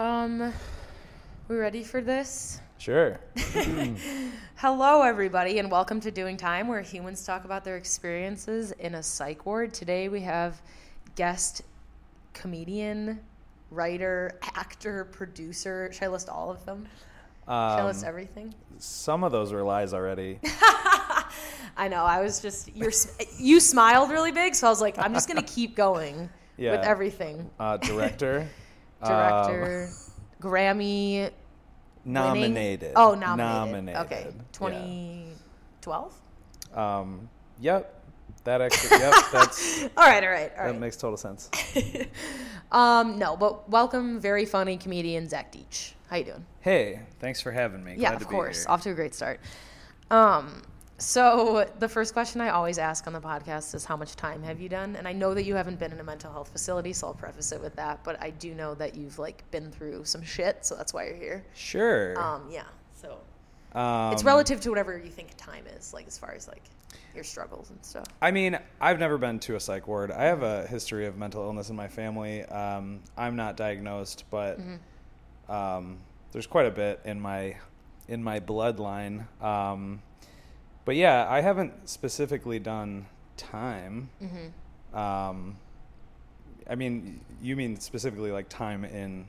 Um, we ready for this? Sure. Hello, everybody, and welcome to Doing Time, where humans talk about their experiences in a psych ward. Today we have guest comedian, writer, actor, producer. Should I list all of them? Should I list Um, everything? some of those were lies already. I know. I was just you're you smiled really big, so I was like, I'm just gonna keep going Yeah. with everything. Uh, director. Director, Grammy Um, nominated. Oh, nominated. Nominated. Okay, Yeah. 2012. Um, yep. That actually, yep, that's, All right, all right, all that right. makes total sense. Um, no, but welcome, very funny comedian Zach Deach. How you doing? Hey, thanks for having me. yeah, of course. Here. Off to a great start. Um, so the first question I always ask on the podcast is how much time have you done? And I know that you haven't been in a mental health facility, so I'll preface it with that. But I do know that you've like been through some shit, so that's why you're here. Sure. Um, yeah. So Um, it's relative to whatever you think time is, like as far as like your struggles and stuff. I mean, I've never been to a psych ward. I have a history of mental illness in my family. Um, I'm not diagnosed, but Mm-hmm. um, there's quite a bit in my in my bloodline. Um, but yeah, I haven't specifically done time. Mm-hmm. Um, I mean, you mean specifically like time in?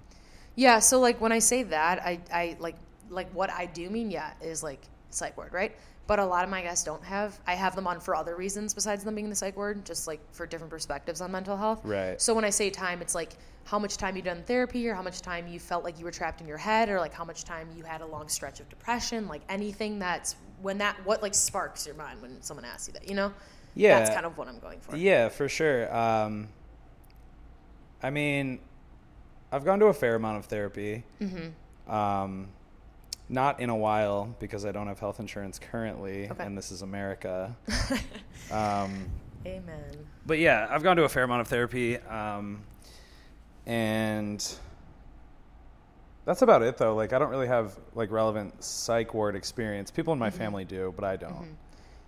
Yeah, so like when I say that, I, I like like what I do mean, yeah, is like psych ward, right? But a lot of my guests don't have. I have them on for other reasons besides them being the psych ward, just like for different perspectives on mental health. Right. So when I say time, it's like how much time you've done therapy, or how much time you felt like you were trapped in your head, or like how much time you had a long stretch of depression, like anything that's when that what like sparks your mind when someone asks you that, you know? Yeah. That's kind of what I'm going for. Yeah, for sure. Um, I mean, I've gone to a fair amount of therapy. Mm-hmm. Um, not in a while because I don't have health insurance currently, Okay. and this is America. um, Amen. but yeah, I've gone to a fair amount of therapy, um, and that's about it. Though, like, I don't really have like relevant psych ward experience. People in my family do, but I don't.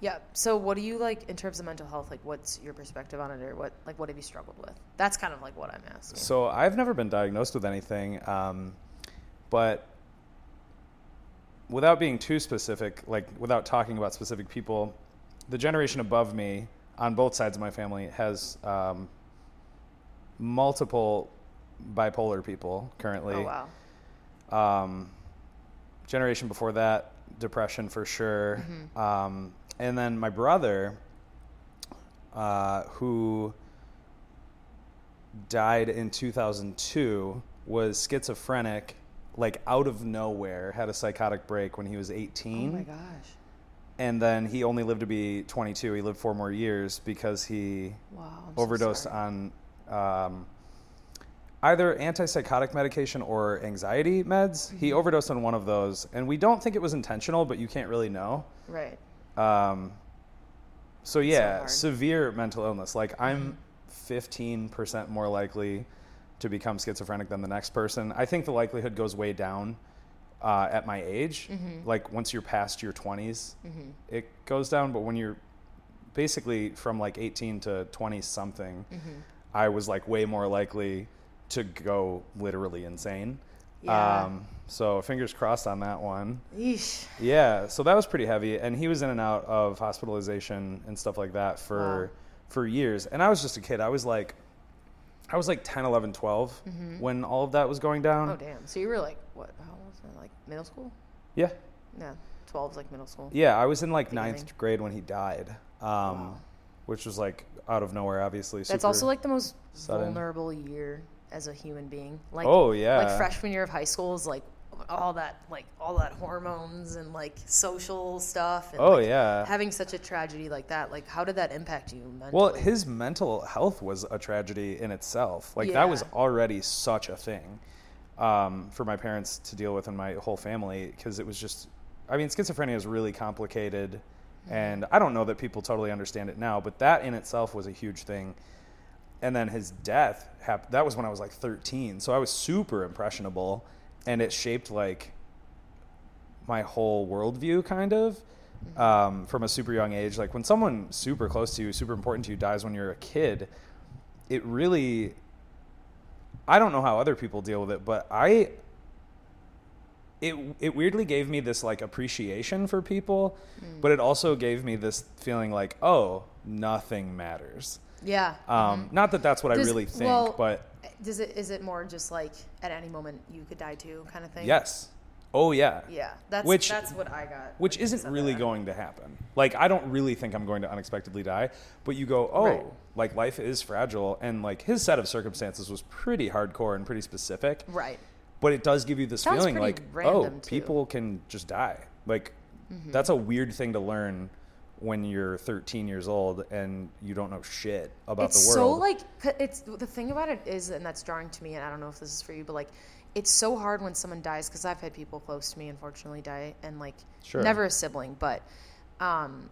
Yeah. So what do you like in terms of mental health? Like what's your perspective on it or what like what have you struggled with? That's kind of like what I'm asking. So I've never been diagnosed with anything, um, but without being too specific, like without talking about specific people, the generation above me on both sides of my family has um, multiple bipolar people currently. oh wow. Um, generation before that, depression for sure. Mm-hmm. Um, and then my brother, uh, who died in 2002, was schizophrenic, like out of nowhere, had a psychotic break when he was 18 Oh my gosh. and then he only lived to be 22. He lived four more years because he Wow. I'm so overdosed on um, either antipsychotic medication or anxiety meds. He Mm-hmm. overdosed on one of those, and we don't think it was intentional, but you can't really know. Right. Um, so yeah, hard. severe mental illness. Like I'm 15% more likely to become schizophrenic than the next person. I think the likelihood goes way down uh, at my age. Like once you're past your 20s, it goes down. But when you're basically from like 18 to 20 something, I was like way more likely to go literally insane. Yeah. Um, so fingers crossed on that one. Yeesh. Yeah, so that was pretty heavy, and he was in and out of hospitalization and stuff like that for Wow. for years. And I was just a kid. I was like, I was like 10, 11, 12 when all of that was going down. Oh damn. So you were like what? How old was it? Like middle school? Yeah, Yeah. 12 is like middle school. yeah. I was in like Beginning. ninth grade when he died, um, Wow. which was like out of nowhere, obviously. That's also like the most sudden. vulnerable year as a human being. Like Oh, yeah. Like freshman year of high school is like all that like all that hormones and like social stuff and Oh, like, yeah. having such a tragedy like that like how did that impact you mentally Well, his mental health was a tragedy in itself. Like that was already such a thing um, for my parents to deal with and my whole family because it was just. I mean, schizophrenia is really complicated, and I don't know that people totally understand it now. But that in itself was a huge thing. And then his death happened. That was when I was like 13, so I was super impressionable, and it shaped like my whole worldview kind of um, from a super young age. Like when someone super close to you, super important to you, dies when you're a kid, it really I don't know how other people deal with it, but I it it weirdly gave me this like appreciation for people, Mm. but it also gave me this feeling like, oh, nothing matters. Yeah. Um, Not that that's what I really think, well, but Does it is it more just like at any moment you could die too kind of thing? yes, oh yeah, Yeah. That's Which- that's what I got. which isn't really that. going to happen. Like I don't really think I'm going to unexpectedly die, but you go, oh, Right. like life is fragile, and like his set of circumstances was pretty hardcore and pretty specific. Right. but it does give you this Sounds feeling like oh too. Mm-hmm. people can just die like that's a weird thing to learn when you're 13 years old and you don't know shit about it's the so world like 'cause it's the thing about it is and that's jarring to me and i don't know if this is for you but like it's so hard when someone dies because i've had people close to me unfortunately die and like Sure. never a sibling but um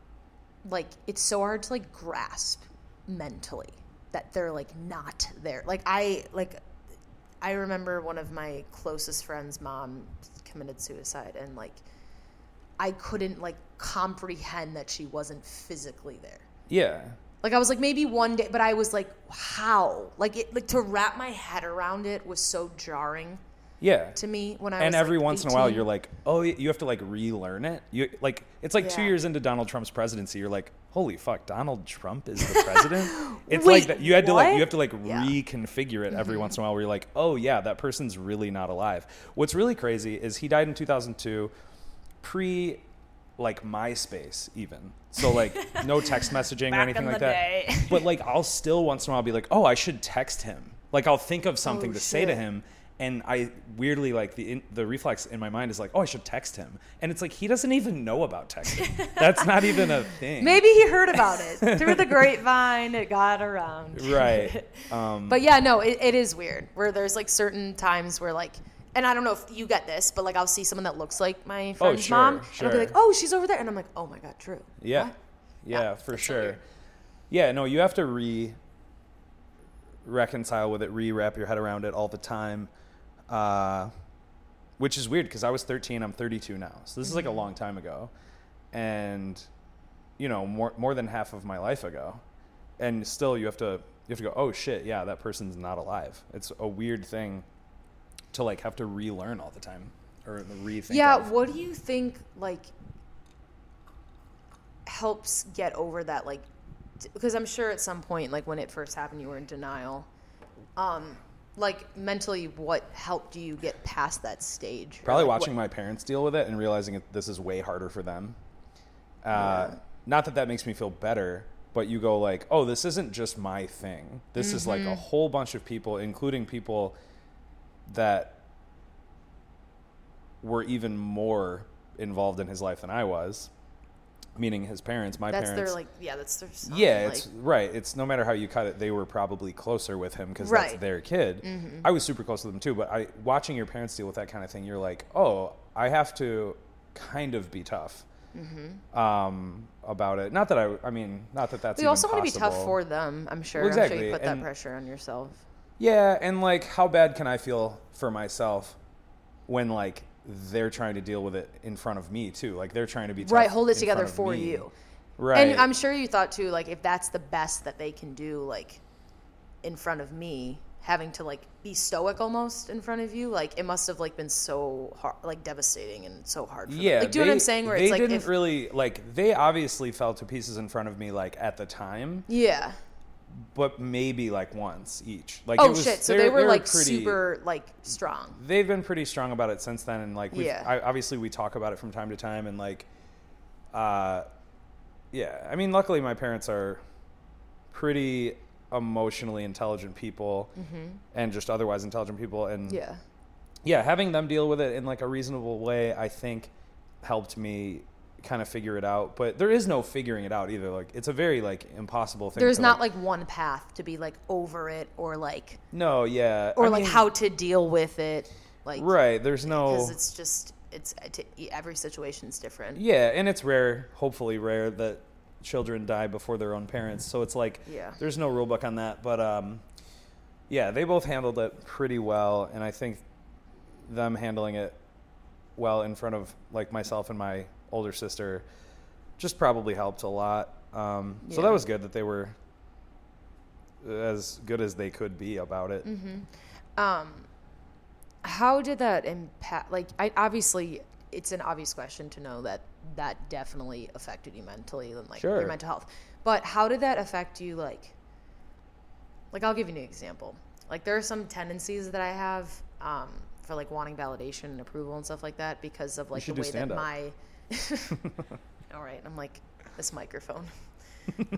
like it's so hard to like grasp mentally that they're like not there like i like i remember one of my closest friends mom committed suicide and like i couldn't like comprehend that she wasn't physically there. Yeah. Like I was like maybe one day, but I was like, how? Like it, like to wrap my head around it was so jarring yeah. to me when I and was every like, once in a while you're like oh you have to like relearn it. You like it's like two years into donald trump's presidency you're like holy fuck donald trump is the president? It's Wait, like that you had to like you have to like Yeah. Mm-hmm. reconfigure it every once in a while where you're like oh yeah that person's really not alive. What's really crazy is he died in 2002 pre like myspace even so like no text messaging or anything like that but like i'll still once in a while be like oh i should text him like i'll think of something Oh, to say to him and I weirdly like the in, the reflex in my mind is like, oh, I should text him, and it's like he doesn't even know about texting. That's not even a thing. maybe he heard about it through the grapevine. It got around. right? Um, But yeah, no, it, it is weird where there's like certain times where like, and I don't know if you get this, but like I'll see someone that looks like my friend's Oh, sure, mom, and I'll be like, oh, she's over there, and I'm like, oh my god, true. yeah, What? yeah, Yeah, for sure. weird. yeah, no, you have to re reconcile with it, re wrap your head around it all the time. Uh, which is weird because I was 13, I'm 32 now, so this is like a Mm-hmm. long time ago, and you know more more than half of my life ago, and still you have to you have to go, oh shit, yeah, that person's not alive. It's a weird thing to like have to relearn all the time or rethink. yeah, of. what do you think like helps get over that like because I'm sure at some point like when it first happened you were in denial. Um like mentally what helped you get past that stage? Probably like, watching what- my parents deal with it and realizing it, this is way harder for them. Uh, Yeah. Not that that makes me feel better, but you go like, oh, this isn't just my thing. This is like a whole bunch of people, including people that were even more involved in his life than I was, meaning his parents, my that's parents. their like yeah, that's their son, Yeah, like- it's right. It's no matter how you cut it, they were probably closer with him because Right. that's their kid. I was super close to them too, but I watching your parents deal with that kind of thing, you're like, oh, I have to kind of be tough um, about it. Not that I, I mean, not that that's. you also want to be tough for them, I'm sure. Well, I'm sure exactly, you put that pressure on yourself. Yeah, and like, how bad can I feel for myself when like they're trying to deal with it in front of me too? Like they're trying to be Right, hold it together for me. you. Right. And I'm sure you thought too, like if that's the best that they can do, like in front of me, having to like be stoic almost in front of you, like it must have like been so hard, like devastating and so hard. For them. Yeah, like do you know what I'm saying? Where they it's like didn't if really like they obviously fell to pieces in front of me like at the time, yeah. But maybe like once each. Like Oh it was, shit! So they were like pretty, super like strong. They've been pretty strong about it since then, and like we've, Yeah. I, obviously we talk about it from time to time, and like, uh, yeah. I mean, luckily my parents are pretty emotionally intelligent people, and just otherwise intelligent people, and Mm-hmm. Yeah. yeah, having them deal with it in like a reasonable way, I think helped me kind of figure it out. But there is no figuring it out either. Like it's a very like impossible thing. There's to, not like one path to be like over it or like no, yeah, or I like mean, how to deal with it. Like right. There's no because it's just it's every situation's different. yeah, and it's rare, hopefully rare that children die before their own parents. So it's like Yeah. there's no rule book on that. But um, yeah, they both handled it pretty well, and I think them handling it well in front of like myself and my older sister just probably helped a lot. Um, So that was good that they were as good as they could be about it. Um, how did that impact? Like, I obviously, it's an obvious question to know that that definitely affected you mentally and like Sure. your mental health. But how did that affect you? Like, like I'll give you an example. Like, there are some tendencies that I have um, for like wanting validation and approval and stuff like that because of like the way that stand-up. my. All right, I'm like this microphone.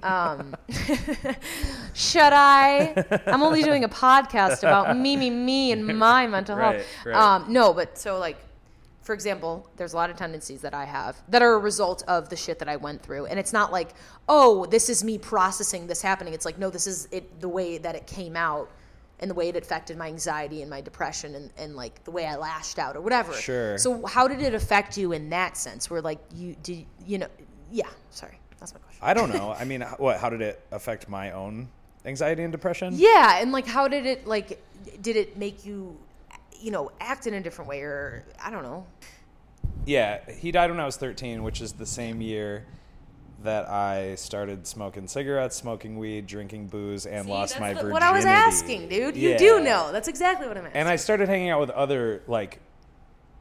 Um, should I? I'm only doing a podcast about me, me, me, and my mental health. Right, right. Um, no, but so like, for example, there's a lot of tendencies that I have that are a result of the shit that I went through, and it's not like, oh, this is me processing this happening. It's like, no, this is it. The way that it came out. And the way it affected my anxiety and my depression and, and like the way I lashed out or whatever. Sure. So how did it affect you in that sense? Where like you did you know yeah, sorry. That's my question. I don't know. I mean, what? How did it affect my own anxiety and depression? Yeah, and like how did it like did it make you you know act in a different way or I don't know. Yeah, he died when I was 13, which is the same year that I started smoking cigarettes, smoking weed, drinking booze, and lost my virginity. what I was asking, dude. You Yeah. do know. That's exactly what I'm asking. And I started hanging out with other like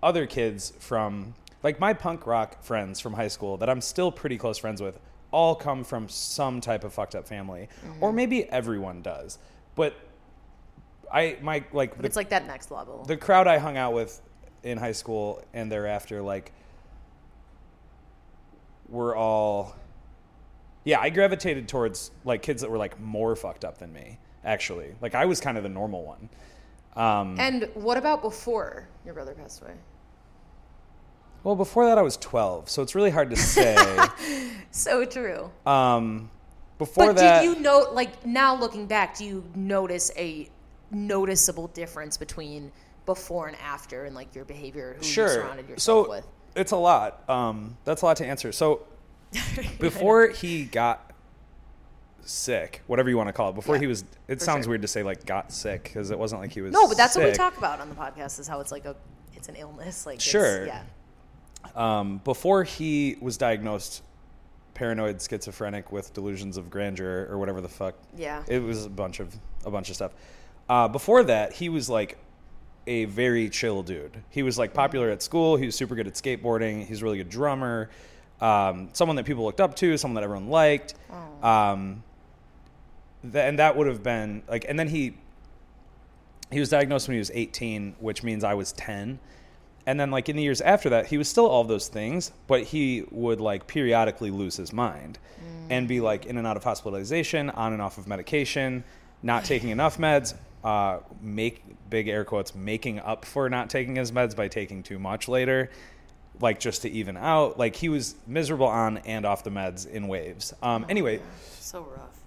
other kids from like my punk rock friends from high school that I'm still pretty close friends with. All come from some type of fucked up family, Mm-hmm. or maybe everyone does. But I my like the it's like that next level. the crowd I hung out with in high school and thereafter, like, we're all, yeah, I gravitated towards like kids that were like more fucked up than me. Actually, like I was kind of the normal one. Um, and what about before your brother passed away? well, before that, I was twelve, so it's really hard to say. So true. um, before But that, did you note like now looking back, do you notice a noticeable difference between before and after and like your behavior who you sure. surrounded yourself So with? it's a lot. Um, that's a lot to answer. So before he got sick, whatever you want to call it, before Yeah, he was, it sounds sure. weird to say like got sick because it wasn't like he was. No, but that's what we talk about on the podcast is how it's like a it's an illness. Like Sure. yeah. Um, before he was diagnosed paranoid schizophrenic with delusions of grandeur or whatever the fuck. Yeah. It was a bunch of a bunch of stuff. Uh, before that, he was like a very chill dude. He was like popular at school. He was super good at skateboarding. He's a really good drummer. Um, someone that people looked up to. Someone that everyone liked. Um, th- and that would have been like. And then he he was diagnosed when he was 18, which means I was 10. And then like in the years after that, he was still all those things, but he would like periodically lose his mind and be like in and out of hospitalization, on and off of medication, not taking enough meds, uh, make big air quotes, making up for not taking his meds by taking too much later, like just to even out. Like he was miserable on and off the meds in waves. Um, anyway, So rough.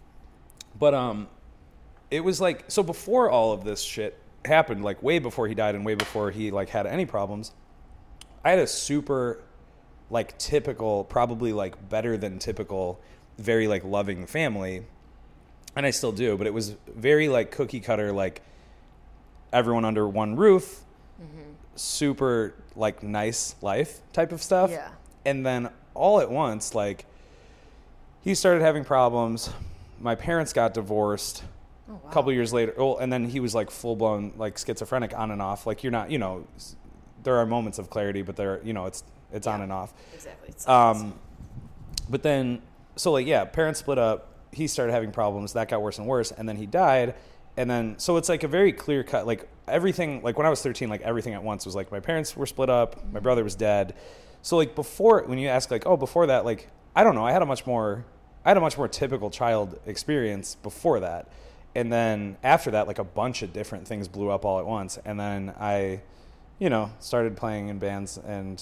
but um, it was like so before all of this shit happened, like way before he died and way before he like had any problems. I had a super, like typical, probably like better than typical, very like loving family, and I still do. But it was very like cookie cutter, like everyone under one roof, super like nice life type of stuff. Yeah. And then all at once, like he started having problems. My parents got divorced Oh, wow. a couple years later. Well, and then he was like full blown like schizophrenic on and off. Like you're not, you know, there are moments of clarity, but there, you know, it's it's on and off. Exactly. Um, but then, so like, yeah, parents split up. He started having problems. That got worse and worse. And then he died. And then, so it's like a very clear cut, like everything, like when I was 13, like everything at once was like my parents were split up, my brother was dead. So like before, when you ask like, oh, before that, like, I don't know, I had a much more, I had a much more typical child experience before that. And then after that, like a bunch of different things blew up all at once. And then I, you know, started playing in bands and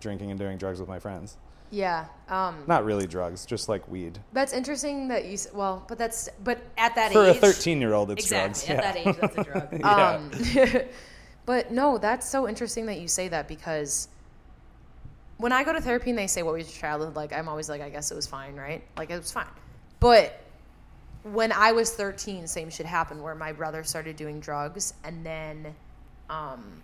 drinking and doing drugs with my friends. Yeah. Um, Not really drugs, just like weed. that's interesting that you. s- Well, but that's but at that For age. a 13 year old, it's exactly drugs. at that age, that's a drug. Yeah. um, but no, that's so interesting that you say that because when I go to therapy and they say what was your childhood like, I'm always like, I guess it was fine, right? Like it was fine. But when I was 13, same shit happened where my brother started doing drugs and then um,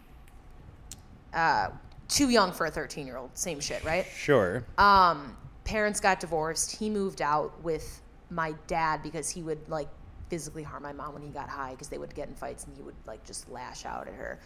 uh, too young for a 13 year old, same shit, right? Sure. um, parents got divorced. He moved out with my dad because he would like physically harm my mom when he got high because they would get in fights and he would like just lash out at her.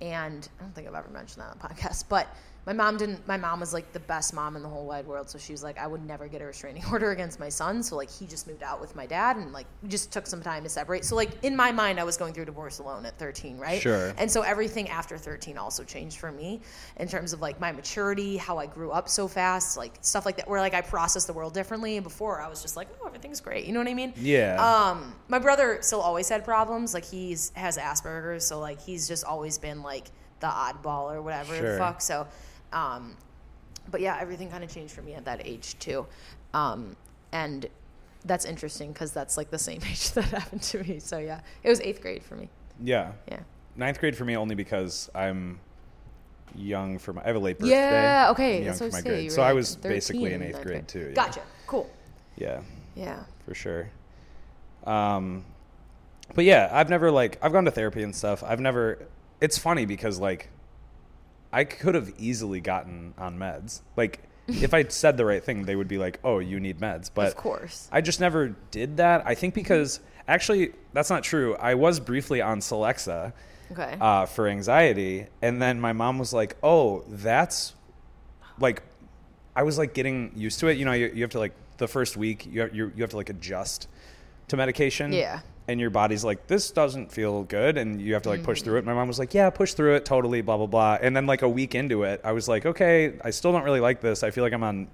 And I don't think I've ever mentioned that on the podcast, but my mom didn't my mom was like the best mom in the whole wide world so she was like i would never get a restraining order against my son so like he just moved out with my dad and like we just took some time to separate. So like in my mind i was going through divorce alone at 13 right? Sure. and so everything after 13 also changed for me in terms of like my maturity how i grew up so fast like stuff like that where like i process the world differently. And before i was just like oh everything's great you know what i mean? Yeah. um my brother still always had problems like he's has asperger's so like he's just always been like the oddball or whatever the fuck so um but yeah everything kind of changed for me at that age too um and that's interesting because that's like the same age that happened to me so yeah it was eighth grade for me yeah. yeah Ninth grade for me only because I'm young for my. I have a late birthday. yeah okay young for my grade. So I was basically in eighth grade too. Yeah. gotcha cool Yeah, yeah for sure. Um, but yeah, I've never like I've gone to therapy and stuff. I've never. It's funny because like, I could have easily gotten on meds. Like, if I said the right thing, they would be like, "Oh, you need meds." But of course I just never did that. I think because actually that's not true. I was briefly on Celexa okay uh, for anxiety, and then my mom was like, "Oh, that's like," I was like getting used to it. You know, you, you have to like the first week, you have, you you have to like adjust to medication. Yeah. And your body's like, this doesn't feel good, and you have to like Mm-hmm. push through it. My mom was like, yeah, push through it, totally, blah blah blah. And then like a week into it, I was like, okay, I still don't really like this. I feel like I'm on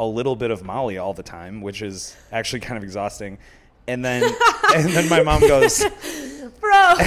a little bit of Molly all the time, which is actually kind of exhausting. And then and then my mom goes, bro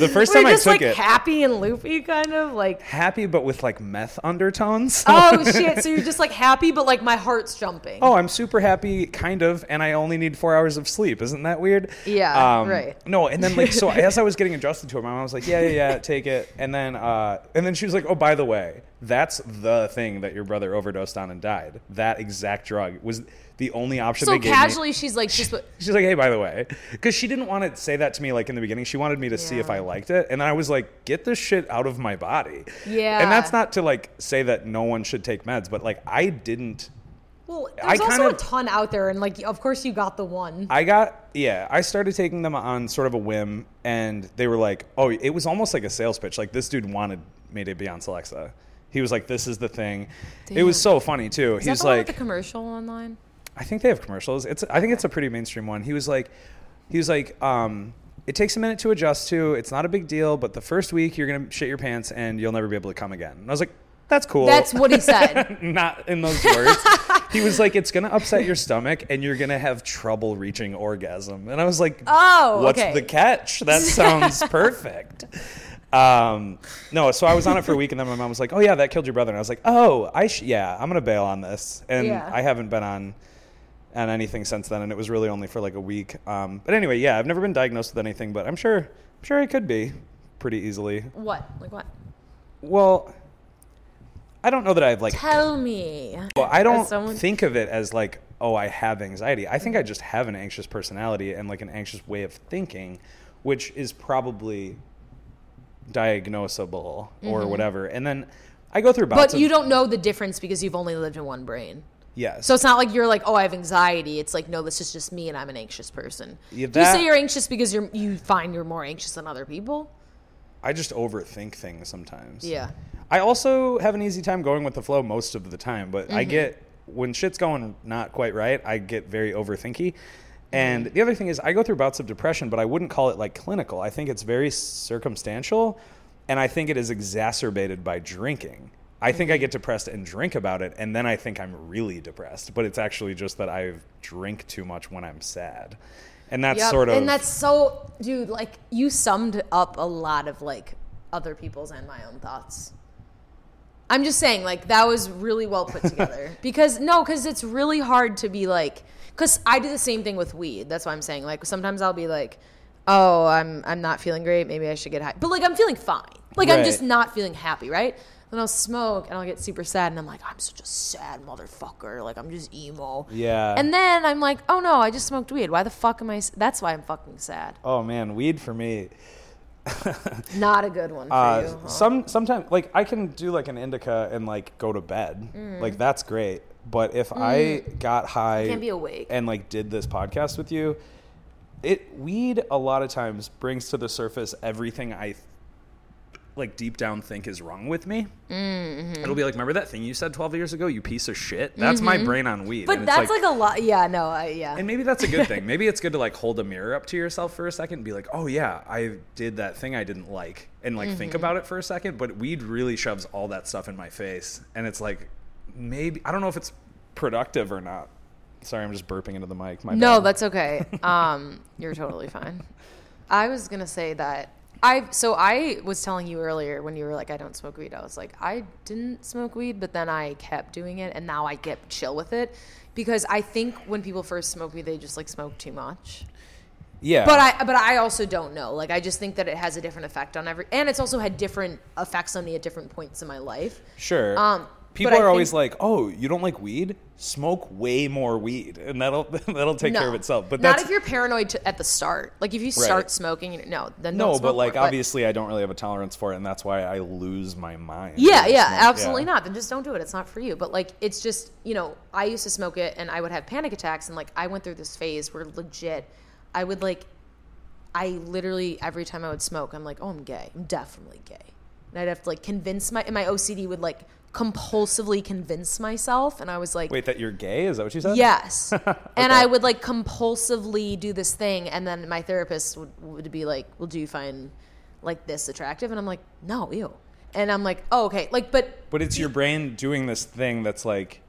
the first time I just took like it, happy and loopy kind of like happy but with like meth undertones. oh shit so you're just like happy but like my heart's jumping Oh, I'm super happy, kind of, and I only need four hours of sleep. Isn't that weird? Yeah, right. No, and then like so as I was getting adjusted to it, my mom was like, "Yeah, yeah, yeah, take it." And then uh, and then she was like, "Oh, by the way, that's the thing that your brother overdosed on and died. That exact drug was the only option so they gave me." casually she's like what She's like, "Hey, by the way," because she didn't want to say that to me like in the beginning. She wanted me to see if I liked it, and then I was like, "Get this shit out of my body." Yeah. And that's not to like say that no one should take meds, but like I didn't. well I there's also kind a ton out there and like of course you got the one I got yeah, I started taking them on sort of a whim, and they were like, "Oh, it was almost like a sales pitch. Like this dude wanted me to be on Celexa. He was like, "This is the thing." It was so funny too. Is He's that the one like, the commercial online I think they have commercials. It's I think it's a pretty mainstream one. He was like, he was like, um, it takes a minute to adjust to. It's not a big deal, but the first week you're gonna shit your pants and you'll never be able to come again. And I was like, that's cool. that's what he said not in those words. he was like, it's gonna upset your stomach and you're gonna have trouble reaching orgasm. And I was like, Oh, what's okay. the catch? That sounds perfect. Um, no, so I was on it for a week, and then my mom was like, "Oh yeah, that killed your brother," and I was like, "Oh, I sh- yeah, I'm gonna bail on this," and Yeah. I haven't been on on anything since then, and it was really only for like a week. Um, but anyway, yeah, I've never been diagnosed with anything, but I'm sure, I'm sure I could be pretty easily. what like what Well, I don't know that I've like tell me well, I don't someone- think of it as like, oh, I have anxiety. I think I just have an anxious personality and like an anxious way of thinking, which is probably diagnosable or whatever. And then I go through bouts Mm-hmm. but of, you don't know the difference because you've only lived in one brain yes. So it's not like you're like, oh, I have anxiety. It's like, no, this is just me, and I'm an anxious person. Yeah, Do you say you're anxious because you're you find you're more anxious than other people? I just overthink things sometimes. Yeah. I also have an easy time going with the flow most of the time, but Mm-hmm. I get when shit's going not quite right, I get very overthinky. And Mm-hmm. the other thing is I go through bouts of depression, but I wouldn't call it like clinical. I think it's very circumstantial and I think it is exacerbated by drinking. I think I Mm-hmm. get depressed and drink about it and then I think I'm really depressed, but it's actually just that I drink too much when I'm sad. And that's Yep. sort of and that's so, dude. Like you summed up a lot of like other people's and my own thoughts. I'm just saying, like that was really well put together. because no, because it's really hard to be like, because I do the same thing with weed. That's why I'm saying, like sometimes I'll be like, oh, I'm I'm not feeling great. Maybe I should get high. But like I'm feeling fine. Like I'm just not feeling happy, right? Then I'll smoke and I'll get super sad and I'm like, I'm such a sad motherfucker. Like I'm just emo. Yeah. And then I'm like, oh no, I just smoked weed. Why the fuck am I? s- That's why I'm fucking sad. oh man, weed for me Not a good one for Uh, you. huh? Some sometimes like I can do like an indica and like go to bed. Like that's great. But if I got high Mm. Can't be awake. and like did this podcast with you, it weed a lot of times brings to the surface everything I like deep down think is wrong with me. Mm-hmm. It'll be like, remember that thing you said 12 years ago, you piece of shit? That's my brain on weed. Mm-hmm. But that's like, a lot. Yeah, no, I, yeah. and maybe that's a good thing. Maybe it's good to like hold a mirror up to yourself for a second and be like, oh yeah, I did that thing I didn't like and like think Mm-hmm. about it for a second. But weed really shoves all that stuff in my face. And it's like, maybe, I don't know if it's productive or not. Sorry, I'm just burping into the mic. My No, bad. that's okay. Um, you're totally fine. I was gonna say that I so I was telling you earlier when you were like I don't smoke weed. I was like I didn't smoke weed, but then I kept doing it, and now I get chill with it because I think when people first smoke weed, they just like smoke too much. yeah. But I but I also don't know. Like I just think that it has a different effect on every, and it's also had different effects on me at different points in my life. Sure. Um, People but are always like, "Oh, you don't like weed? Smoke way more weed, and that'll that'll take care of itself." But not if you're paranoid to, at the start. Like if you start Right. smoking, you no, then no, but like more. obviously, I don't really have a tolerance for it, and that's why I lose my mind. Yeah, yeah, smoke. absolutely not. Then just don't do it. It's not for you. But like, it's just you know, I used to smoke it, and I would have panic attacks, and like, I went through this phase where legit, I would like, I literally every time I would smoke, I'm like, oh, I'm gay. I'm definitely gay, and I'd have to like convince my, and my OCD would like compulsively convince myself, and I was like, Wait, that you're gay? Is that what you said? Yes. And I would like compulsively do this thing, and then my therapist would, would be like, "Well, do you find like this attractive?" And I'm like, "No, ew." And I'm like, "Oh, okay." Like, but But it's your brain doing this thing that's like,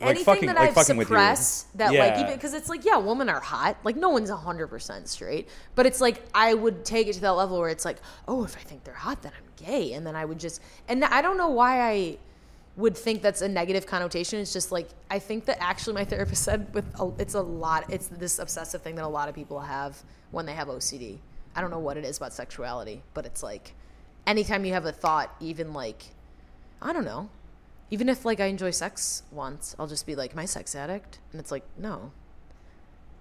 like anything fucking, that like I've fucking with you. suppressed that like even because it's like yeah, women are hot. Like no one's hundred percent straight, but it's like I would take it to that level where it's like, oh, if I think they're hot, then I'm gay, and then I would just and I don't know why I would think that's a negative connotation. It's just like I think that actually my therapist said with a, it's a lot. It's this obsessive thing that a lot of people have when they have OCD. I don't know what it is about sexuality, but it's like anytime you have a thought, even like I don't know, even if like I enjoy sex once, I'll just be like, my sex addict?" And it's like, no.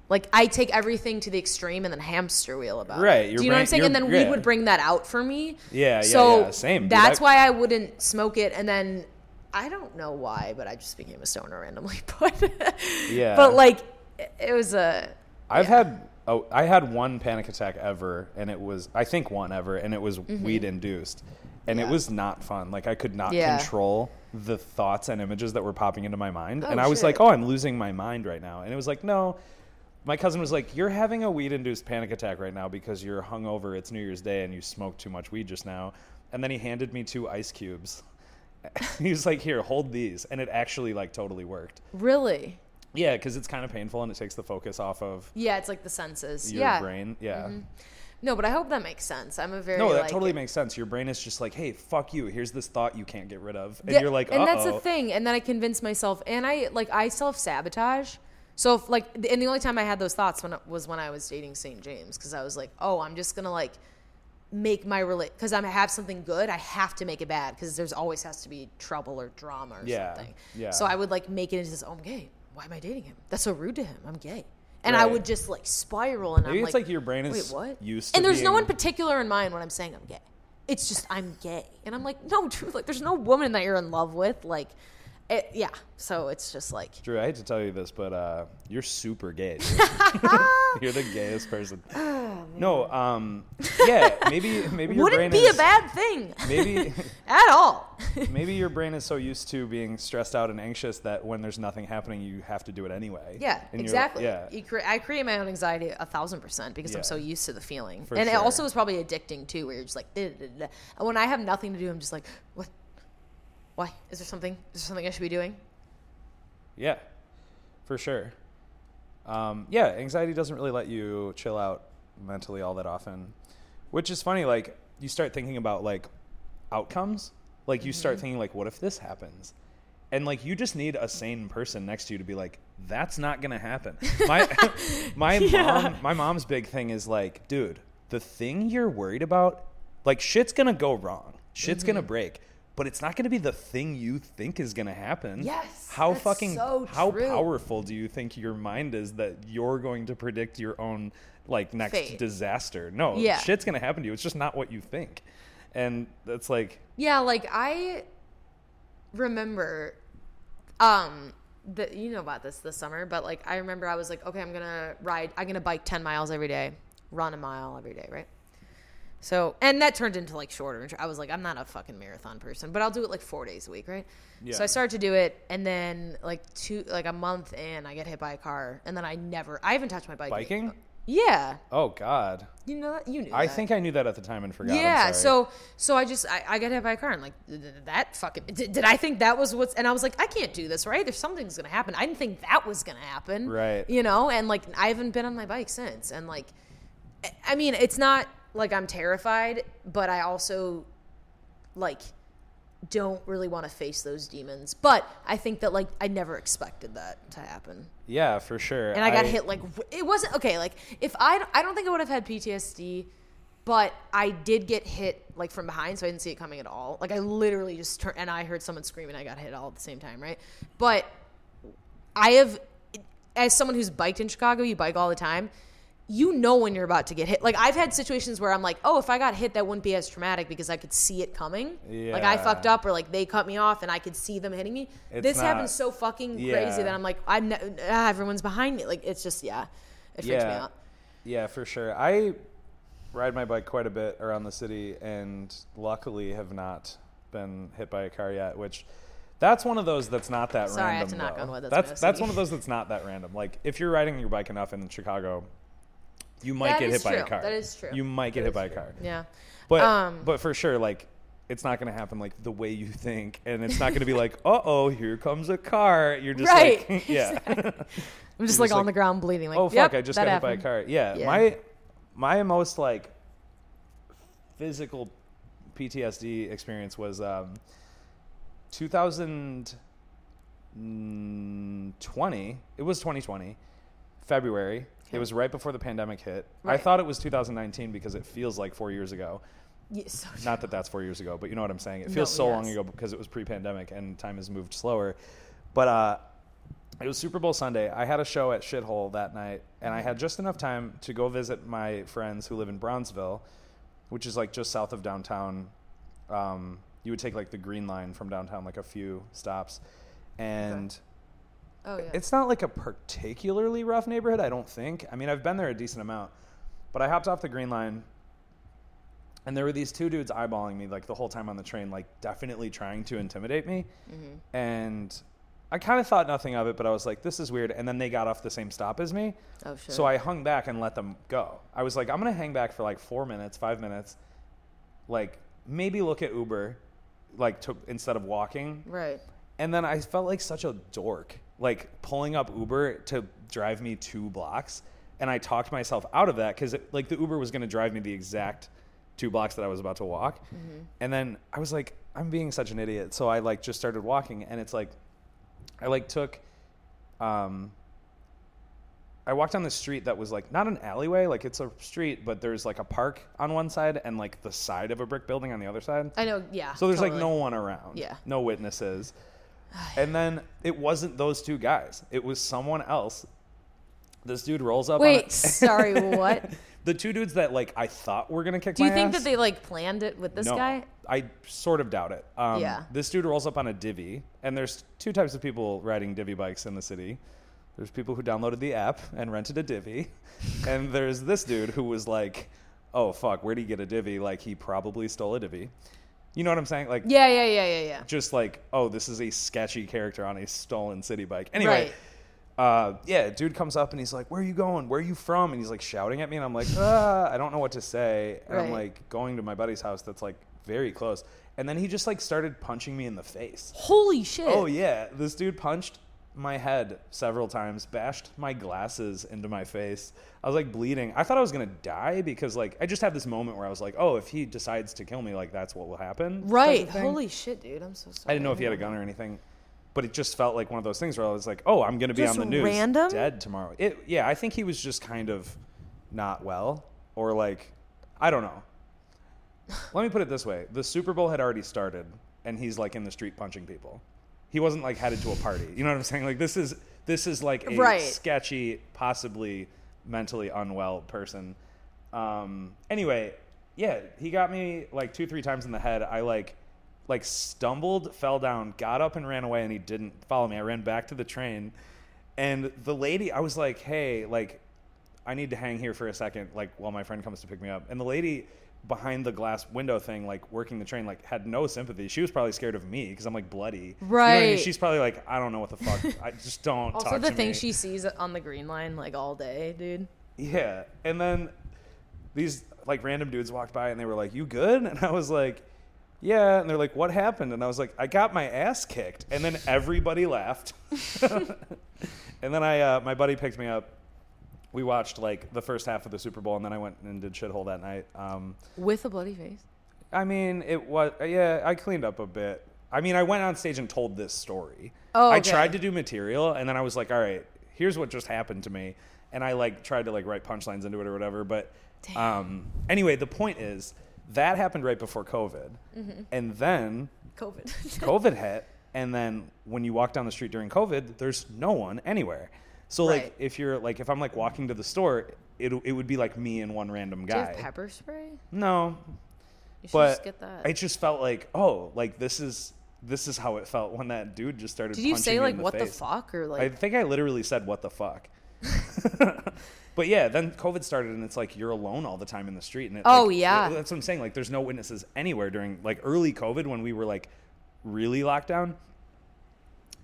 Like I take everything to the extreme and then hamster wheel about Right, it. Do you know what I'm saying? And then weed yeah. would bring that out for me. Yeah, yeah, so yeah, same, dude. That's I- why I wouldn't smoke it. And then I don't know why, but I just became a stoner randomly. But Yeah. but like it- it was a I've yeah. had oh, I had one panic attack ever, and it was I think one ever, and it was weed induced, and it Mm-hmm. Was not fun. Like I could not Yeah. control the thoughts and images that were popping into my mind, and Oh, I was like, oh, I'm losing my mind right now, and it was like, no. My cousin was like, "You're having a weed-induced panic attack right now because you're hungover. It's New Year's Day and you smoked too much weed just now." And then he handed me two ice cubes. he was like, "Here, hold these," and it actually like totally worked. really Yeah, because it's kind of painful and it takes the focus off of yeah. It's like the senses. your yeah. brain. Yeah. Mm-hmm. No, but I hope that makes sense. I'm a very No, that like, totally makes sense. Your brain is just like, hey, fuck you. Here's this thought you can't get rid of, and Yeah, you're like, and that's the thing. And then I convince myself, and I like I self sabotage. So if, like, and the only time I had those thoughts when was when I was dating St. James because I was like, oh, I'm just gonna like make my relate because I have something good, I have to make it bad because there's always has to be trouble or drama or Yeah, something. yeah. So I would like make it into this. Oh, I'm gay. Why am I dating him? That's so rude to him. I'm gay. And I would just like spiral, and Maybe I'm it's like, like your brain wait, is what? used to and there's no one particular in mind when I'm saying I'm gay. It's just I'm gay, and I'm like, no, dude. Like, there's no woman that you're in love with. Like, it, yeah. So it's just like, Drew, I hate to tell you this, but uh, you're super gay. you're the gayest person. no, um, yeah, maybe maybe your brain wouldn't be is a bad thing maybe at all. maybe your brain is so used to being stressed out and anxious that when there's nothing happening, you have to do it anyway. yeah, And exactly. Yeah, You cre- I create my own anxiety a thousand percent because Yeah. I'm so used to the feeling, For and it also is probably addicting too, where you're just like, when I have nothing to do, I'm just like, what? Why is there something? Is there something I should be doing? Yeah, for sure. Um, yeah, anxiety doesn't really let you chill out mentally all that often, which is funny. Like you start thinking about like outcomes. Like you start thinking like, what if this happens? And like you just need a sane person next to you to be like, that's not gonna happen. My my mom my mom's big thing is like, dude, the thing you're worried about, like shit's gonna go wrong. Shit's gonna break. But it's not going to be the thing you think is going to happen. Yes, How fucking so how powerful do you think your mind is that you're going to predict your own like next Fate. disaster? No, Yeah. shit's going to happen to you. It's just not what you think. And that's like Yeah, like I remember um the, you know about this this summer, but like I remember I was like, okay, I'm gonna ride, I'm gonna bike 10 miles every day, run a mile every day, right? So, and that turned into like shorter. I was like, I'm not a fucking marathon person, but I'll do it like four days a week, right? Yeah. So I started to do it, and then like two, like a month in, I get hit by a car, and then I never, I haven't touched my bike. Biking? Uh, yeah, Oh God. you know that you knew. I that. think I knew that at the time and forgot. I'm Yeah, so so I just I, I got hit by a car and like th- th- that fucking did, did I think that was what's and I was like I can't do this right there's something's gonna happen I didn't think that was gonna happen Right. you know and like I haven't been on my bike since and like I mean it's not like I'm terrified but I also like don't really want to face those demons but I think that like I never expected that to happen yeah, for sure. and I got hit like it wasn't okay. Like if I I don't think I would have had PTSD, but I did get hit like from behind, so I didn't see it coming at all. Like I literally just turned and I heard someone scream and I got hit all at the same time, right? But I have, as someone who's biked in Chicago, you bike all the time. You know when you're about to get hit. Like I've had situations where I'm like, oh, if I got hit, that wouldn't be as traumatic because I could see it coming. Like I fucked up, or like they cut me off and I could see them hitting me. It's this not- happens so fucking Yeah. crazy that I'm like, I'm ne- ah, everyone's behind me. Like it's just yeah, it freaks me out. yeah, for sure. I ride my bike quite a bit around the city, and luckily have not been hit by a car yet. Which that's one of those that's not that Sorry, I random. have to knock on wood, that's That's I that's one of those that's not that random. Like if you're riding your bike enough in Chicago, you might That get is hit by a true. car. That is true. You might get hit by a car. Yeah. But Um, but for sure, like it's not going to happen like the way you think, and it's not going to be like, uh oh, here comes a car. You're just Right. like, yeah. I'm just like just on like, the ground bleeding. Like, oh fuck, yep, I just got hit by a car. Yeah, Yeah. my my most like physical PTSD experience was um, 2020. It was 2020, February. Okay. It was right before the pandemic hit. I thought it was 2019 because it feels like four years ago. Yeah, so- Not that that's four years ago, but you know what I'm saying. It No, feels so long ago because it was pre-pandemic and time has moved slower. But uh, it was Super Bowl Sunday. I had a show at Shithole that night, and I had just enough time to go visit my friends who live in Bronzeville, which is like just south of downtown. Um, you would take like the Green Line from downtown, like a few stops, and oh yeah. it's not like a particularly rough neighborhood. I don't think. I mean, I've been there a decent amount, but I hopped off the Green Line, and there were these two dudes eyeballing me like the whole time on the train, like definitely trying to intimidate me, Mm-hmm. and. I kind of thought nothing of it, but I was like, "This is weird." And then they got off the same stop as me, oh shit. so I hung back and let them go. I was like, I'm gonna hang back for like four minutes, five minutes, like maybe look at Uber, like to, instead of walking. right. And then I felt like such a dork, like pulling up Uber to drive me two blocks. And I talked myself out of that because like the Uber was gonna drive me the exact two blocks that I was about to walk. And then I was like, I'm being such an idiot. So I like just started walking, and it's like, I like took, um, I walked down the street that was like not an alleyway, like it's a street, but there's like a park on one side and like the side of a brick building on the other side. I know. Yeah. So there's like no one around. Yeah. No witnesses. And then it wasn't those two guys. It was someone else. This dude rolls up. on Wait. sorry. What? the two dudes that like I thought were gonna kick Do you think ass. that they like planned it with this no, guy? I sort of doubt it. Um, Yeah. This dude rolls up on a divvy, and there's two types of people riding divvy bikes in the city. There's people who downloaded the app and rented a divvy, and there's this dude who was like, "Oh fuck, where'd he get a divvy? Like he probably stole a divvy." You know what I'm saying? Like Yeah. Yeah. Yeah. Yeah. Yeah. just like, oh, this is a sketchy character on a stolen city bike. Anyway, Right. uh, yeah, dude comes up and he's like, "Where are you going? Where are you from?" And he's like shouting at me, and I'm like, ah, I don't know what to say. And I'm like going to my buddy's house that's like very close, and then he just like started punching me in the face. Holy shit. Oh yeah, this dude punched my head several times, bashed my glasses into my face. I was like bleeding. I thought I was gonna die because like I just had this moment where I was like, oh, if he decides to kill me, like that's what will happen. Right. Holy shit, dude. I'm so sorry. I didn't know if he had a gun or anything, but it just felt like one of those things where I was like, "Oh, I'm going to be Just on the news, random? dead tomorrow." It, yeah, I think he was just kind of not well, or like, I don't know. Let me put it this way: the Super Bowl had already started, and he's like in the street punching people. He wasn't like headed to a party. You know what I'm saying? Like this is this is like a Right. sketchy, possibly mentally unwell person. Um, anyway, yeah, he got me like two, three times in the head. I like like stumbled, fell down, got up and ran away, and he didn't follow me. I ran back to the train, and the lady, I was like, "Hey, like, I need to hang here for a second, like, while my friend comes to pick me up." And the lady behind the glass window thing, like working the train, like had no sympathy. She was probably scared of me because I'm like bloody. You know I mean? Right. She's probably like, I don't know what the fuck. I just don't. Also, talk the thing me. she sees on the green line like all day, dude. Yeah. And then these like random dudes walked by and they were like, "You good?" And I was like, "Yeah." And they're like, "What happened?" And I was like, "I got my ass kicked." And then everybody laughed. and then I uh, my buddy picked me up. We watched like the first half of the Super Bowl and then I went and did shithole that night. Um, With a bloody face. I mean, it was yeah, I cleaned up a bit. I mean, I went on stage and told this story. Oh, I tried to do material and then I was like, "All right, here's what just happened to me." And I like tried to like write punchlines into it or whatever, but um anyway, the point is that happened right before COVID. Mm-hmm. And then COVID. COVID hit and then when you walk down the street during COVID, there's no one anywhere. So like if you're like if I'm like walking to the store, it it would be like me and one random Do you guy. have pepper spray? No, You should but just get that. it just felt like oh like this is this is how it felt when that dude just started Did you say like the what the fuck or like? i think i literally said what the fuck but yeah then covid started and it's like you're alone all the time in the street and it, Oh, like, yeah. that's what i'm saying like there's no witnesses anywhere during like early covid when we were like really locked down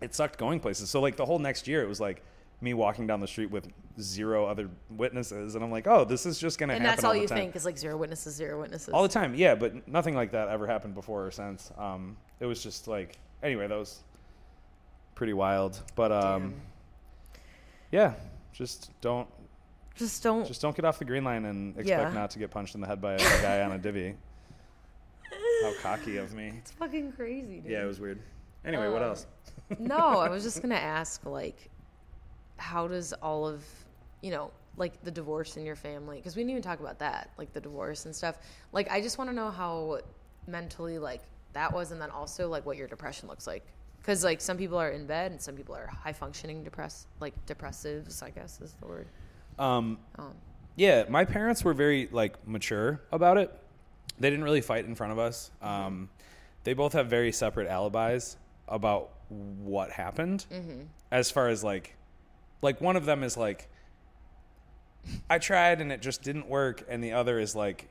it sucked going places so like the whole next year it was like me walking down the street with zero other witnesses and i'm like oh this is just gonna and happen that's all the you time. think is like zero witnesses, zero witnesses. All the time, yeah, but nothing like that ever happened before or since. Um, it was just like, anyway, that was pretty wild. But um, yeah, just don't just don't just don't get off the green line and expect Yeah. not to get punched in the head by a, a guy on a divvy. How cocky of me! It's fucking crazy, dude. Yeah, it was weird. Anyway, what Uh, else? no, I was just gonna ask, like, how does all of, you know, like the divorce in your family? Because we didn't even talk about that, like the divorce and stuff. Like, I just want to know how mentally like that was, and then also like what your depression looks like. Because like some people are in bed and some people are high functioning depressed, like depressives, I guess is the word. Um, Um, Yeah, my parents were very like mature about it. They didn't really fight in front of us. Um, they both have very separate alibis about what happened. As far as like, like one of them is like, I tried and it just didn't work, and the other is like,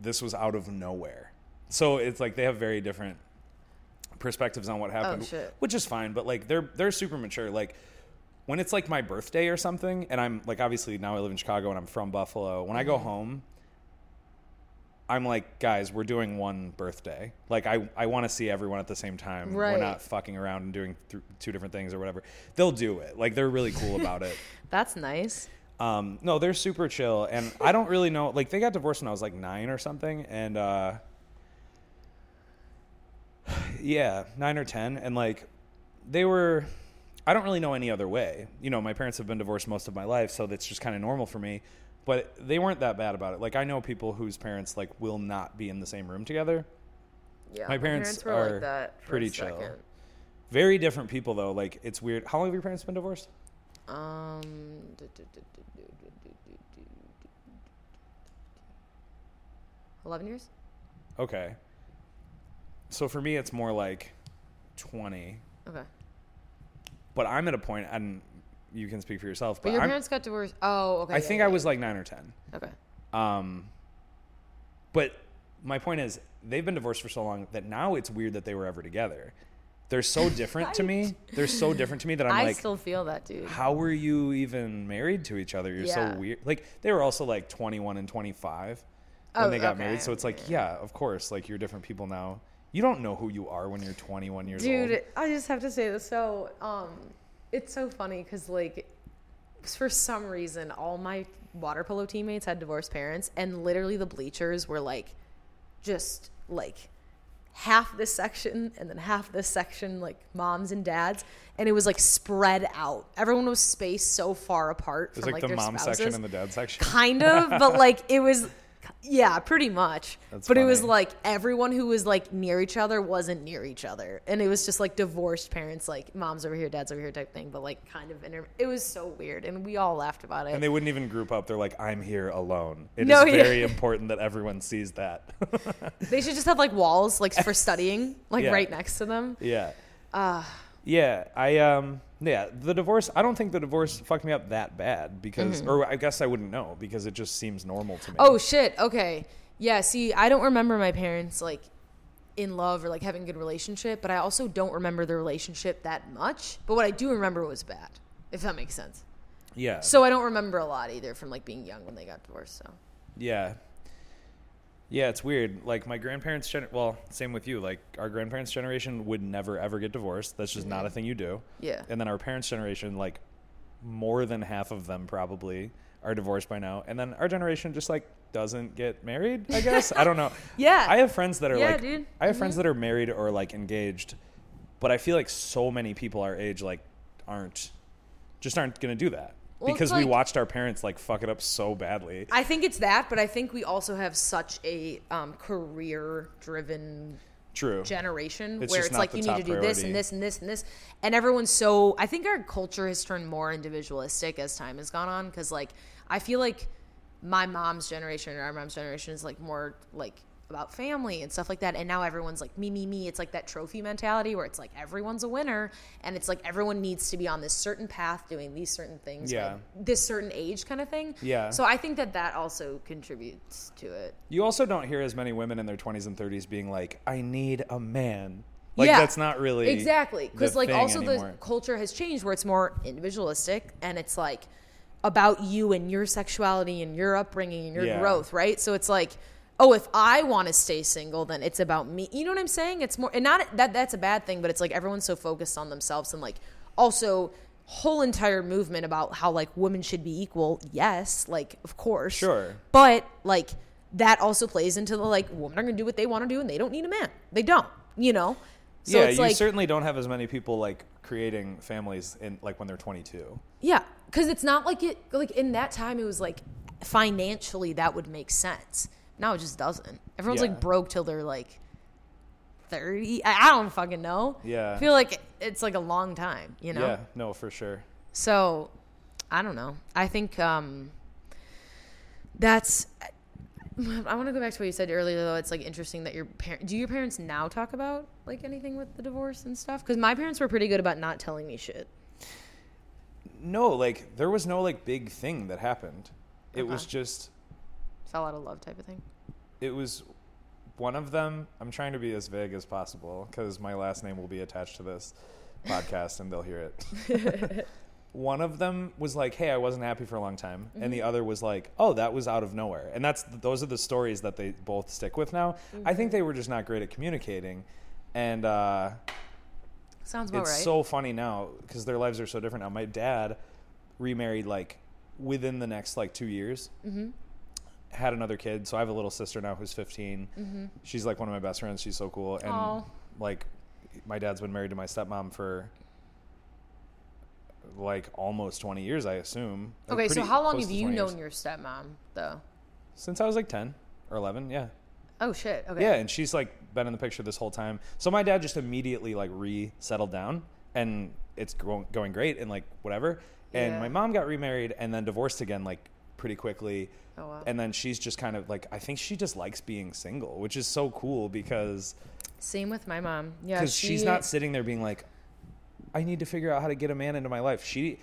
this was out of nowhere. So it's like they have very different perspectives on what oh, happened, shit. which is fine. But like they're they're super mature. Like when it's like my birthday or something, and I'm like obviously now I live in Chicago and I'm from Buffalo. When I go mm-hmm. home, I'm like, guys, we're doing one birthday. Like I I want to see everyone at the same time. We're not fucking around and doing th- two different things or whatever. They'll do it. Like they're really cool about it. that's nice. Um, no, they're super chill, and I don't really know. Like, they got divorced when I was like nine or something, and uh, yeah, nine or ten, and like they were. I don't really know any other way. You know, my parents have been divorced most of my life, so that's just kind of normal for me but they weren't that bad about it. Like I know people whose parents like will not be in the same room together. Yeah, my parents, parents were are like that pretty chill. Very different people though. Like it's weird. How long have your parents been divorced? Um, eleven years. Okay. So for me, it's more like twenty. Okay. But I'm at a point, and you can speak for yourself. but But your I'm, parents got divorced. Oh, okay. I yeah, think yeah, I was like nine or ten. okay. Um, but my point is, they've been divorced for so long that now it's weird that they were ever together. They're so different to me. They're so different to me that I'm like. I like, still feel that, dude. how were you even married to each other? You're Yeah. so weird. Like they were also like 21 and 25 when Oh, they got okay. married. So it's like, yeah, of course, like you're different people now. You don't know who you are when you're 21 years old. Dude, I just have to say this. So, um, it's so funny because like, for some reason, all my water polo teammates had divorced parents, and literally the bleachers were like, just like half this section and then half this section like moms and dads and it was like spread out everyone was spaced so far apart It's from like, like, the mom spouses. section and the dad section. kind of but like it was Yeah, pretty much. That's but it was like everyone who was like near each other wasn't near each other, and it was just like divorced parents, like mom's over here, dad's over here type thing. But like kind of inter- it was so weird, and we all laughed about it. And they wouldn't even group up. They're like, I'm here alone. It is No, yeah. very important that everyone sees that. They should just have like walls, like for studying, like Yeah. right next to them. yeah. Uh, Yeah. I, um, yeah, the divorce, I don't think the divorce fucked me up that bad because, or I guess I wouldn't know because it just seems normal to me. Mm-hmm. oh shit. Okay. Yeah. See, I don't remember my parents like in love or like having a good relationship, but I also don't remember the relationship that much. But what I do remember was bad, if that makes sense. yeah. So I don't remember a lot either from like being young when they got divorced. So Yeah. Yeah, it's weird. Like my grandparents, gener- well, same with you. Like our grandparents' generation would never ever get divorced. That's just not a thing you do. Yeah. And then our parents' generation, like more than half of them probably are divorced by now. And then our generation just like doesn't get married. I guess I don't know. Yeah. I have friends that are Yeah, like, dude. Mm-hmm. I have friends that are married or like engaged, but I feel like so many people our age like aren't, just aren't gonna do that Well, because we watched our parents like fuck it up so badly. I think it's that, but I think we also have such a um, career-driven True. generation It's where it's like you need to do this and this and this and this, and everyone's so. I think our culture has turned more individualistic as time has gone on because, like, I feel like my mom's generation or our mom's generation is like more like about family and stuff like that and now everyone's like me me me it's like that trophy mentality where it's like everyone's a winner and it's like everyone needs to be on this certain path doing these certain things Yeah. by this certain age kind of thing Yeah. so i think that that also contributes to it You also don't hear as many women in their 20s and 30s being like, I need a man. Like, Yeah. that's not really. exactly because like also anymore. the culture has changed where it's more individualistic and it's like about you and your sexuality and your upbringing and your Yeah. growth right so it's like oh if i want to stay single then it's about me you know what i'm saying it's more and not that that's a bad thing but it's like everyone's so focused on themselves and like also whole entire movement about how like women should be equal yes like of course Sure. but like that also plays into the like women are gonna do what they want to do and they don't need a man they don't you know so yeah, it's you like certainly don't have as many people like creating families in like when they're 22. Yeah, because it's not like it. Like in that time, it was like financially that would make sense. Now it just doesn't. Everyone's Yeah. like broke till they're like thirty. I, I don't fucking know. Yeah. I feel like it's like a long time. You know. Yeah, no, for sure. So, I don't know. I think um, that's. I want to go back to what you said earlier, though. It's like interesting that your parents. Do your parents now talk about like anything with the divorce and stuff? Because my parents were pretty good about not telling me shit. No, like there was no like big thing that happened. It was just Fell out of love type of thing. it was one of them. I'm trying to be as vague as possible because my last name will be attached to this podcast and they'll hear it. one of them was like, "Hey, I wasn't happy for a long time," and the other was like, "Oh, that was out of nowhere." And that's those are the stories that they both stick with now. I think they were just not great at communicating, and uh, Sounds about it's right. so funny now because their lives are so different now. My dad remarried like within the next like two years. Mm-hmm. Had another kid, so I have a little sister now who's 15. She's like one of my best friends. She's so cool, and Mm-hmm. Like my dad's been married to my stepmom for like almost 20 years, I assume. Like, Okay, so how long have you known years. your stepmom, though? Since I was like 10 or 11, yeah. Oh shit. Okay. Yeah, and she's like been in the picture this whole time. So my dad just immediately like resettled down, and it's going going great and like whatever. And Yeah. my mom got remarried and then divorced again like pretty quickly. Oh, wow. And then she's just kind of like I think she just likes being single, which is so cool because Same with my mom. Yeah. because she, she's not sitting there being like, I need to figure out how to get a man into my life. She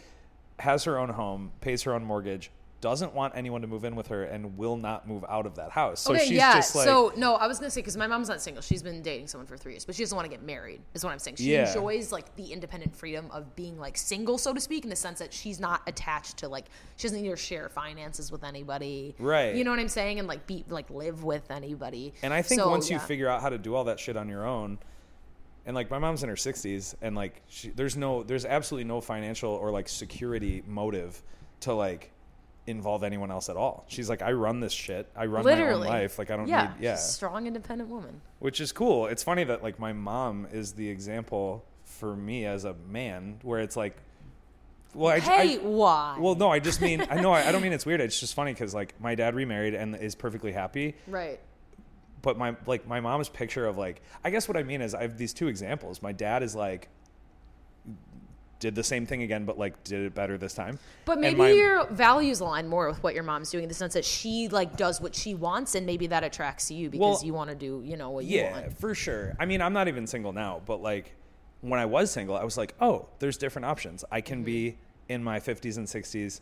has her own home, pays her own mortgage, doesn't want anyone to move in with her, and will not move out of that house. So okay, she's yeah. just like, so no, I was gonna say because my mom's not single. She's been dating someone for three years, but she doesn't want to get married. Is what I'm saying. She Yeah. enjoys like the independent freedom of being like single, so to speak, in the sense that she's not attached to like she doesn't need to share finances with anybody. Right. You know what I'm saying? And like be like live with anybody. And I think So, once you yeah. figure out how to do all that shit on your own, and like my mom's in her 60s, and like she, there's no, there's absolutely no financial or like security motive to like involve anyone else at all. She's like, I run this shit. I run literally my own life. Like I don't yeah, need, yeah, strong, independent woman. which is cool. It's funny that like my mom is the example for me as a man, where it's like Well, I, Hey, I- why? well, no, I just mean I know I, I don't mean it's weird. It's just funny because like my dad remarried and is perfectly happy, right. but my like my mom's picture of like I guess what I mean is I have these two examples. My dad is like did the same thing again, but like did it better this time. But maybe my- your values align more with what your mom's doing in the sense that she like does what she wants, and maybe that attracts you because Well, you want to do you know what you want. yeah, for sure. I mean, I'm not even single now, but like when I was single, I was like, oh, there's different options. I can be mm-hmm. in my 50s and 60s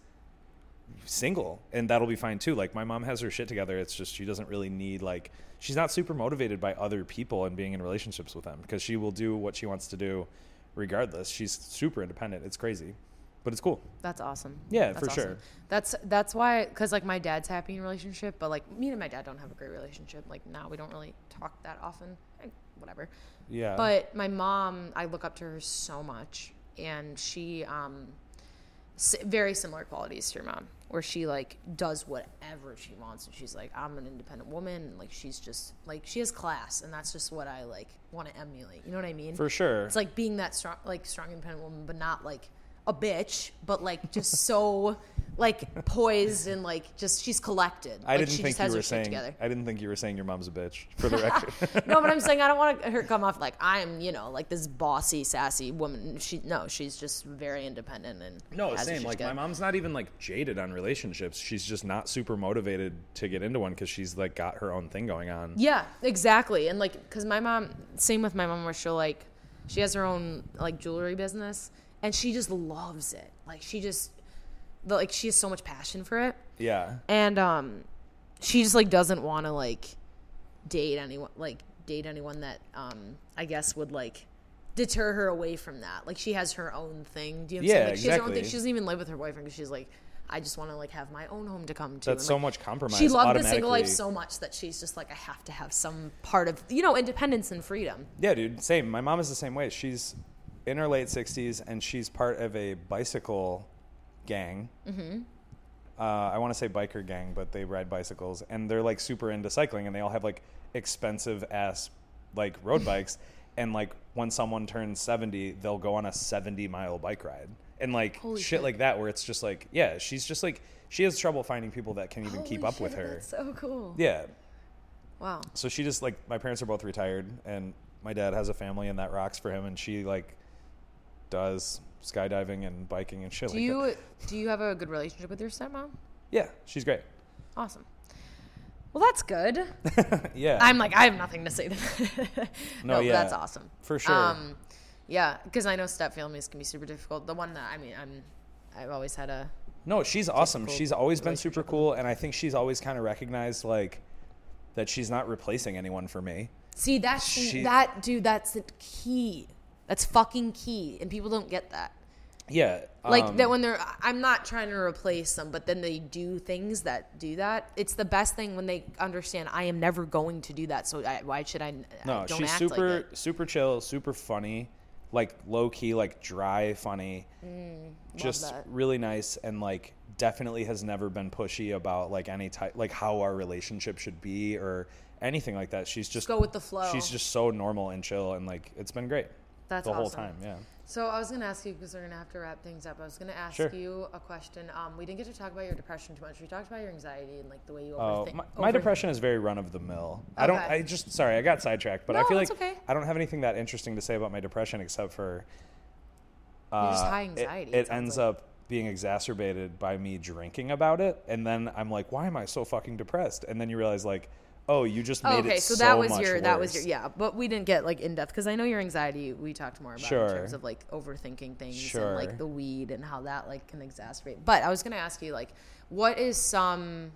single, and that'll be fine too. Like my mom has her shit together. It's just she doesn't really need like she's not super motivated by other people and being in relationships with them because she will do what she wants to do regardless. She's super independent. It's crazy, but it's cool. That's awesome. Yeah, That's for awesome. sure. That's that's why because like my dad's happy in a relationship, but like me and my dad don't have a great relationship. Like now we don't really talk that often. Eh, whatever. Yeah. But my mom, I look up to her so much, and she um, very similar qualities to your mom, where she like does whatever she wants, and she's like, I'm an independent woman, and like she's just like she has class, and that's just what I like want to emulate. You know what I mean? for sure. It's like being that strong, like strong, independent woman, but not like a bitch, but like just so like poised and like just she's collected. I like, didn't she think just you were saying. together. I didn't think you were saying your mom's a bitch. For the record. no, but I'm saying I don't want her to come off like I'm, you know, like this bossy, sassy woman. She no, she's just very independent and No, has her same. shit Like my mom's not even like jaded on relationships. She's just not super motivated to get into one because she's like got her own thing going on. Yeah, exactly. And like, cause my mom, same with my mom, where she'll like, she has her own like jewelry business, and she just loves it. Like she just, like she has so much passion for it, Yeah. and um, she just like doesn't want to like date anyone, like date anyone that um, I guess would like deter her away from that. Like she has her own thing. Do you know Yeah? Like she has her own thing. exactly. She doesn't even live with her boyfriend because she's like, I just want to like have my own home to come to. That's And, so like, much compromise. she loved the single life so much that she's just like, I have to have some part of you know independence and freedom. Yeah, dude. Same. My mom is the same way. She's in her late sixties and she's part of a bicycle gang. Mm-hmm. Uh, I want to say biker gang, but they ride bicycles and they're like super into cycling and they all have like expensive ass like road bikes. And like when someone turns seventy, they'll go on a seventy mile bike ride and like Holy shit, shit. like that. Where it's just like, yeah, she's just like she has trouble finding people that can even keep Holy up with her. That's so cool. Yeah, Wow. so she just like my parents are both retired and my dad has a family and that rocks for him and she like does skydiving and biking and shit Do like you do you have a good relationship with your stepmom? Yeah, she's great. Awesome. Well, that's good. yeah. I'm like, I have nothing to say to that. No, no, yeah. that's awesome. For sure. Um, yeah, because I know step families can be super difficult. The one that I mean, I'm, I've always had a. no, she's awesome. She's always been super cool and I think she's always kind of recognized like that she's not replacing anyone for me. See, that's She- that dude. That's the key. That's fucking key, and people don't get that. Yeah. like um, that when they're i'm not trying to replace them but then they do things that do that it's the best thing when they understand i am never going to do that so I, why should i I No, don't she's act super like super chill, super funny, like low key, like dry funny. just that. really nice and like definitely has never been pushy about like any type like how our relationship should be or anything like that. She's just go with the flow. She's just so normal and chill and like it's been great. That's the whole time, yeah. so i was going to ask you because we're going to have to wrap things up i was going to ask Sure. you a question um, we didn't get to talk about your depression too much we talked about your anxiety and like the way you Oh, my, my over- depression is very run of the mill. I don't. I just sorry, I got sidetracked, but I feel like okay. I don't have anything that interesting to say about my depression except for You're just uh, high it- anxiety, It, it sounds ends like. up being exacerbated by me drinking about it, and then I'm like, why am I so fucking depressed? And then you realize like, oh, you just made Oh, okay, it so that was your that was your yeah, but we didn't get like in depth because I know your anxiety. We talked more about Sure. in terms of like overthinking things and like the weed and how that like can exacerbate. But I was gonna ask you like, what is some?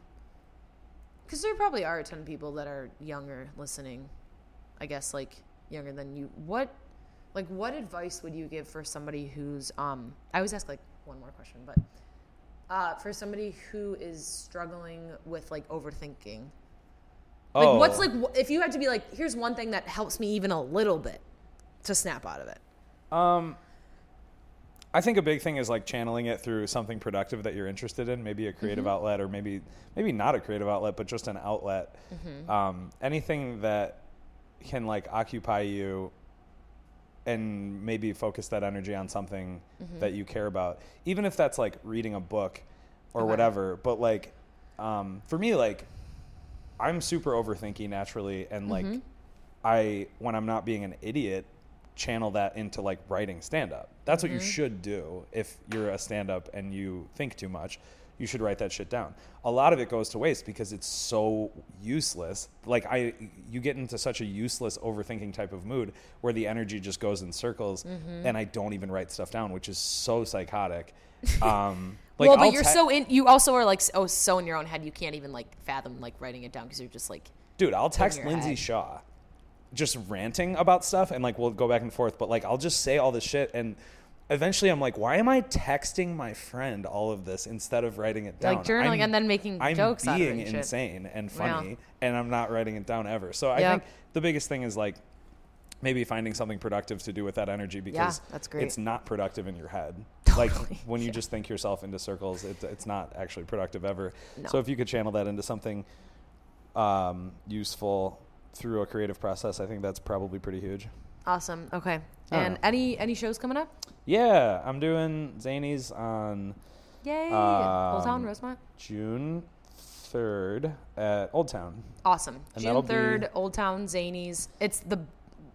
Because there probably are a ton of people that are younger listening. I guess like younger than you. What, like, what advice would you give for somebody who's um? I always ask like one more question, but uh, for somebody who is struggling with like overthinking. Like, Oh. what's like, if you had to be like, here's one thing that helps me even a little bit to snap out of it. Um, I think a big thing is like channeling it through something productive that you're interested in, maybe a creative Mm-hmm. outlet, or maybe maybe not a creative outlet, but just an outlet. Mm-hmm. Um, anything that can like occupy you and maybe focus that energy on something Mm-hmm. that you care about, even if that's like reading a book or Okay. whatever. But like, um, for me, like, I'm super overthinking naturally, and like, Mm-hmm. I when I'm not being an idiot, channel that into like writing stand up. That's what you Mm-hmm. should do if you're a stand up and you think too much. You should write that shit down. A lot of it goes to waste because it's so useless. Like I you get into such a useless overthinking type of mood where the energy just goes in circles Mm-hmm. and I don't even write stuff down, which is so psychotic. Um like well, but I'll you're te- so in. You also are like oh so in your own head. You can't even like fathom like writing it down because you're just like Dude, I'll text Lindsay head. Shaw just ranting about stuff and like we'll go back and forth, but like I'll just say all this shit and eventually I'm like, why am I texting my friend all of this instead of writing it down? Like journaling I'm- and then making I'm jokes out of it being and shit. insane and Yeah. funny and I'm not writing it down ever. So I Yeah. think the biggest thing is like maybe finding something productive to do with that energy because that's great. it's not productive in your head. Like when you just think yourself into circles, it, it's not actually productive ever. No. So if you could channel that into something um, useful through a creative process, I think that's probably pretty huge. Awesome. Okay. And know. any any shows coming up? Yeah, I'm doing Zanies on Yay! Um, Old Town Rosemont. June 3rd at Old Town. Awesome. and June that'll be- third, Old Town Zanies. It's the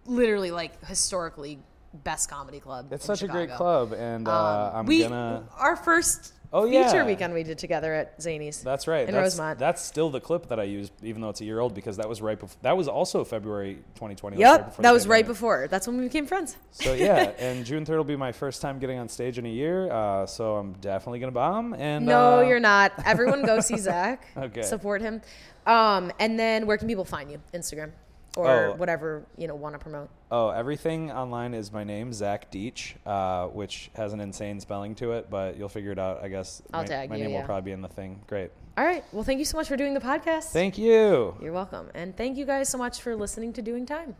literally like historically best comedy club. It's in such a great club, and uh, Um, I'm we gonna. our first Oh, yeah. feature yeah. weekend we did together at Zanies. That's right. in that's, Rosemont. That's still the clip that I used, even though it's a year old, because that was right before. That was also February 2020. Yep, before that was right before. That's when we became friends. So yeah, and June 3rd will be my first time getting on stage in a year. Uh, so I'm definitely gonna bomb. And No, uh, you're not. Everyone go see Zach. Okay. Support him. Um, and then where can people find you? Instagram or Oh. whatever you know want to promote. Oh, everything online is my name, Zach Deach, uh, which has an insane spelling to it, but you'll figure it out. I guess I'll my, tag my you, name yeah. will probably be in the thing. Great. All right. Well, thank you so much for doing the podcast. Thank you. You're welcome. And thank you guys so much for listening to Doing Time.